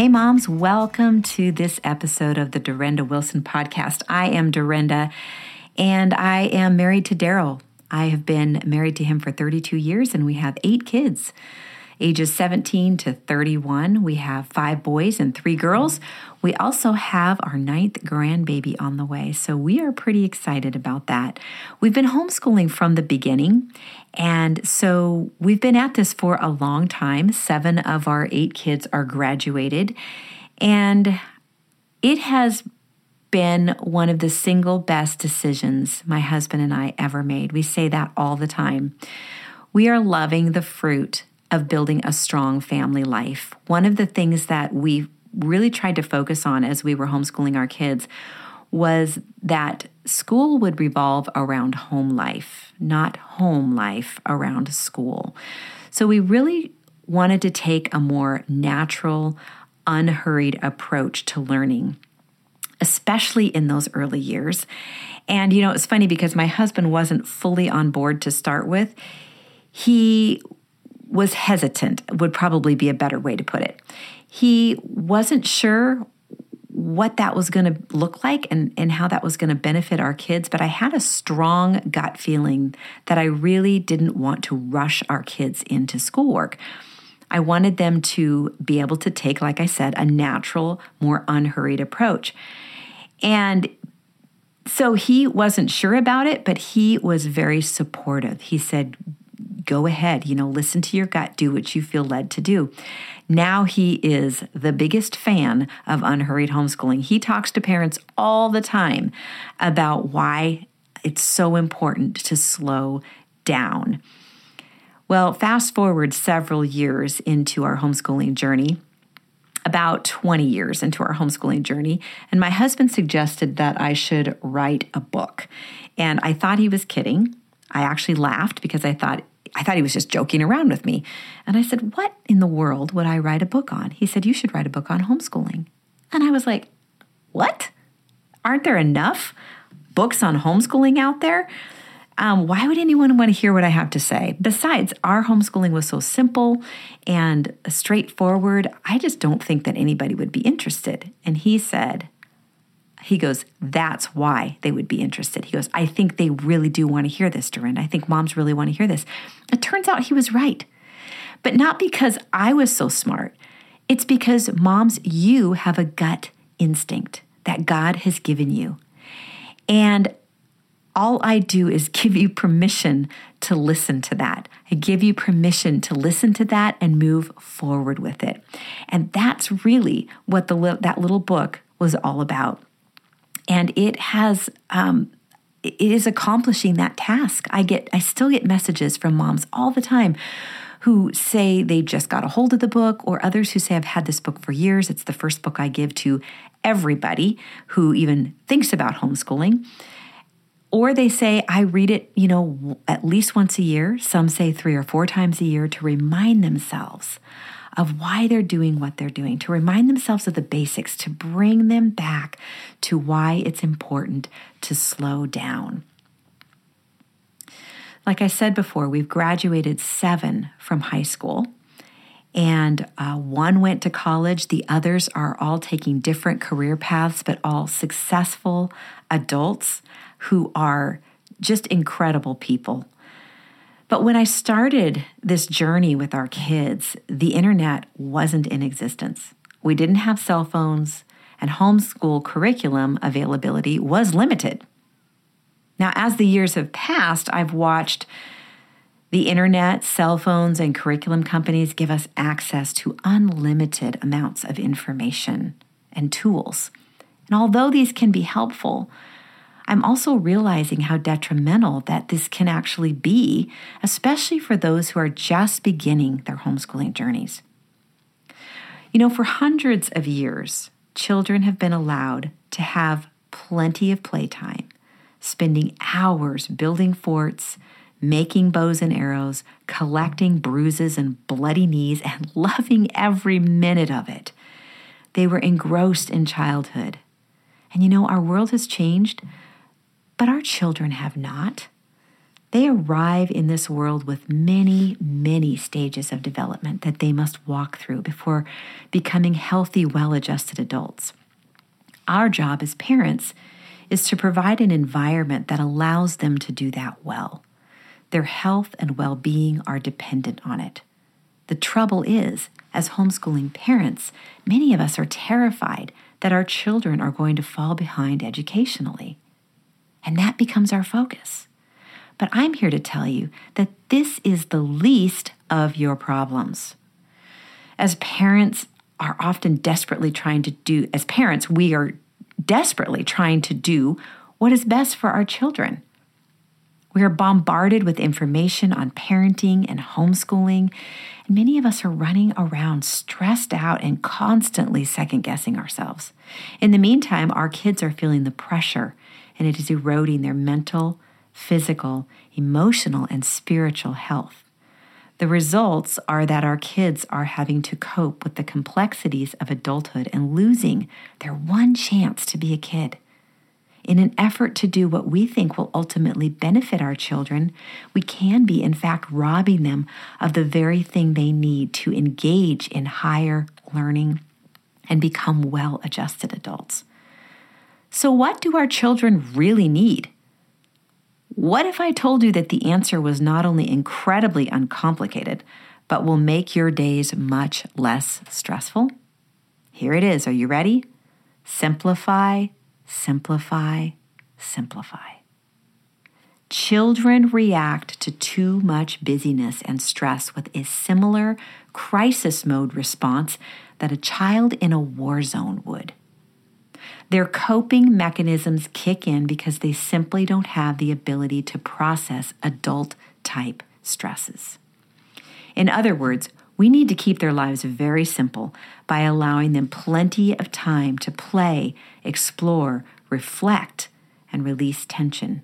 Hey, moms, welcome to this episode of the Durenda Wilson podcast. I am Durenda, and I am married to Daryl. I have been married to him for 32 years, and we have eight kids ages 17 to 31. We have five boys and three girls. We also have our ninth grandbaby on the way, so we are pretty excited about that. We've been homeschooling from the beginning, and so we've been at this for a long time. Seven of our eight kids are graduated, and it has been one of the single best decisions my husband and I ever made. We say that all the time. We are loving the fruit of building a strong family life. One of the things that we really tried to focus on as we were homeschooling our kids was that school would revolve around home life, not home life around school. So we really wanted to take a more natural, unhurried approach to learning, especially in those early years. And you know, it's funny because my husband wasn't fully on board to start with. He was hesitant, would probably be a better way to put it. He wasn't sure what that was going to look like and, and how that was going to benefit our kids, but I had a strong gut feeling that I really didn't want to rush our kids into schoolwork. I wanted them to be able to take, like I said, a natural, more unhurried approach. And so he wasn't sure about it, but he was very supportive. He said, go ahead, you know, listen to your gut, do what you feel led to do. Now he is the biggest fan of unhurried homeschooling. He talks to parents all the time about why it's so important to slow down. Well, fast forward several years into our homeschooling journey, about 20 years into our homeschooling journey, and my husband suggested that I should write a book. And I thought he was kidding. I actually laughed because I thought I thought he was just joking around with me. And I said, What in the world would I write a book on? He said, You should write a book on homeschooling. And I was like, What? Aren't there enough books on homeschooling out there? Um, why would anyone want to hear what I have to say? Besides, our homeschooling was so simple and straightforward. I just don't think that anybody would be interested. And he said, he goes, That's why they would be interested. He goes, I think they really do want to hear this, Durin. I think moms really want to hear this. It turns out he was right. But not because I was so smart. It's because moms, you have a gut instinct that God has given you. And all I do is give you permission to listen to that. I give you permission to listen to that and move forward with it. And that's really what the that little book was all about and it has um, it is accomplishing that task. I get I still get messages from moms all the time who say they just got a hold of the book or others who say I've had this book for years. It's the first book I give to everybody who even thinks about homeschooling. Or they say I read it, you know, at least once a year. Some say 3 or 4 times a year to remind themselves of why they're doing what they're doing, to remind themselves of the basics, to bring them back to why it's important to slow down. Like I said before, we've graduated seven from high school, and uh, one went to college. The others are all taking different career paths, but all successful adults who are just incredible people. But when I started this journey with our kids, the internet wasn't in existence. We didn't have cell phones, and homeschool curriculum availability was limited. Now, as the years have passed, I've watched the internet, cell phones, and curriculum companies give us access to unlimited amounts of information and tools. And although these can be helpful, I'm also realizing how detrimental that this can actually be, especially for those who are just beginning their homeschooling journeys. You know, for hundreds of years, children have been allowed to have plenty of playtime, spending hours building forts, making bows and arrows, collecting bruises and bloody knees, and loving every minute of it. They were engrossed in childhood. And you know, our world has changed but our children have not. They arrive in this world with many, many stages of development that they must walk through before becoming healthy, well adjusted adults. Our job as parents is to provide an environment that allows them to do that well. Their health and well being are dependent on it. The trouble is, as homeschooling parents, many of us are terrified that our children are going to fall behind educationally. And that becomes our focus. But I'm here to tell you that this is the least of your problems. As parents are often desperately trying to do, as parents, we are desperately trying to do what is best for our children. We are bombarded with information on parenting and homeschooling, and many of us are running around stressed out and constantly second guessing ourselves. In the meantime, our kids are feeling the pressure, and it is eroding their mental, physical, emotional, and spiritual health. The results are that our kids are having to cope with the complexities of adulthood and losing their one chance to be a kid. In an effort to do what we think will ultimately benefit our children, we can be, in fact, robbing them of the very thing they need to engage in higher learning and become well adjusted adults. So, what do our children really need? What if I told you that the answer was not only incredibly uncomplicated, but will make your days much less stressful? Here it is. Are you ready? Simplify, simplify, simplify. Children react to too much busyness and stress with a similar crisis mode response that a child in a war zone would. Their coping mechanisms kick in because they simply don't have the ability to process adult type stresses. In other words, we need to keep their lives very simple by allowing them plenty of time to play, explore, reflect, and release tension.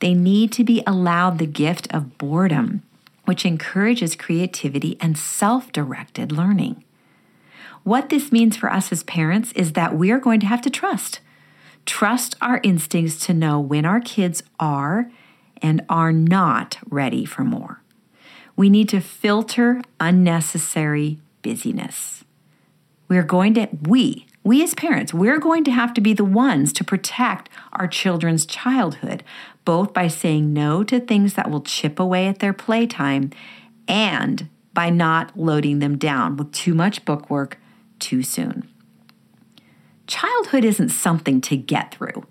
They need to be allowed the gift of boredom, which encourages creativity and self directed learning. What this means for us as parents is that we are going to have to trust. Trust our instincts to know when our kids are and are not ready for more. We need to filter unnecessary busyness. We're going to, we, we as parents, we're going to have to be the ones to protect our children's childhood, both by saying no to things that will chip away at their playtime and by not loading them down with too much bookwork too soon. Childhood isn't something to get through.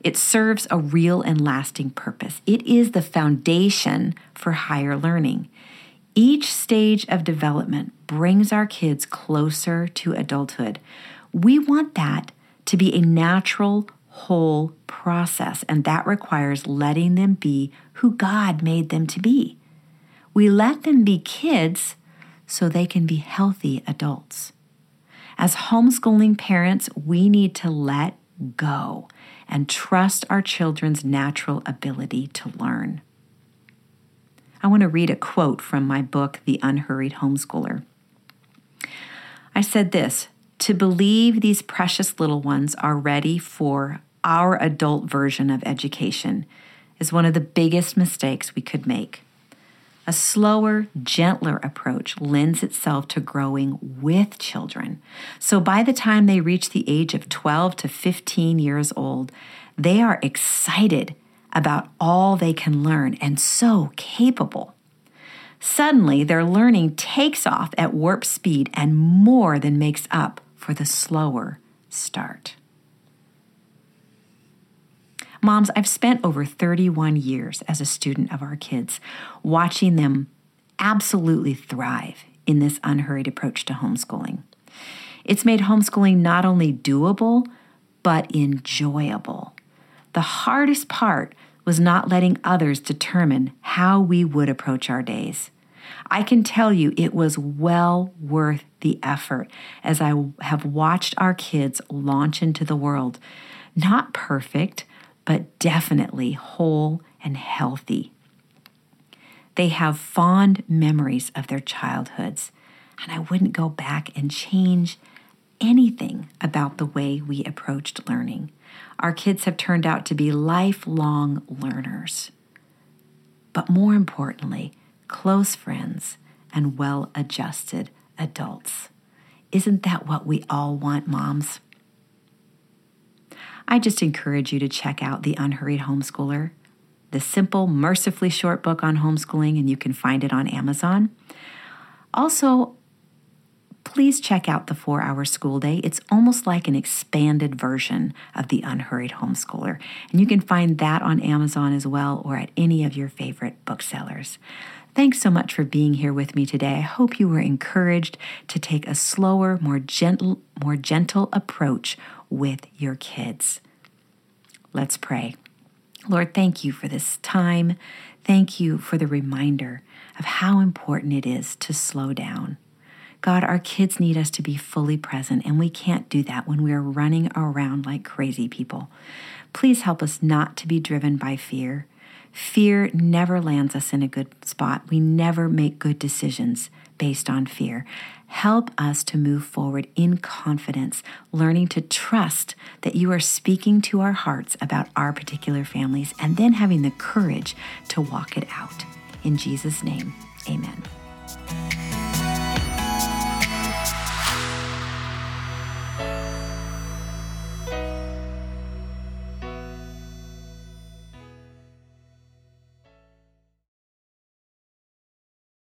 It serves a real and lasting purpose. It is the foundation for higher learning. Each stage of development brings our kids closer to adulthood. We want that to be a natural, whole process, and that requires letting them be who God made them to be. We let them be kids so they can be healthy adults. As homeschooling parents, we need to let go and trust our children's natural ability to learn. I want to read a quote from my book, The Unhurried Homeschooler. I said this to believe these precious little ones are ready for our adult version of education is one of the biggest mistakes we could make. A slower, gentler approach lends itself to growing with children. So by the time they reach the age of 12 to 15 years old, they are excited about all they can learn and so capable. Suddenly, their learning takes off at warp speed and more than makes up for the slower start. Moms, I've spent over 31 years as a student of our kids, watching them absolutely thrive in this unhurried approach to homeschooling. It's made homeschooling not only doable, but enjoyable. The hardest part was not letting others determine how we would approach our days. I can tell you it was well worth the effort as I have watched our kids launch into the world. Not perfect, but definitely whole and healthy. They have fond memories of their childhoods, and I wouldn't go back and change anything about the way we approached learning. Our kids have turned out to be lifelong learners. but more importantly, close friends and well adjusted adults. Isn't that what we all want, moms? I just encourage you to check out The Unhurried Homeschooler, the simple, mercifully short book on homeschooling, and you can find it on Amazon. Also, please check out the four hour school day. It's almost like an expanded version of the Unhurried Homeschooler. And you can find that on Amazon as well or at any of your favorite booksellers. Thanks so much for being here with me today. I hope you were encouraged to take a slower, more gentle, more gentle approach with your kids. Let's pray. Lord, thank you for this time. Thank you for the reminder of how important it is to slow down God, our kids need us to be fully present, and we can't do that when we are running around like crazy people. Please help us not to be driven by fear. Fear never lands us in a good spot. We never make good decisions based on fear. Help us to move forward in confidence, learning to trust that you are speaking to our hearts about our particular families, and then having the courage to walk it out. In Jesus' name, amen.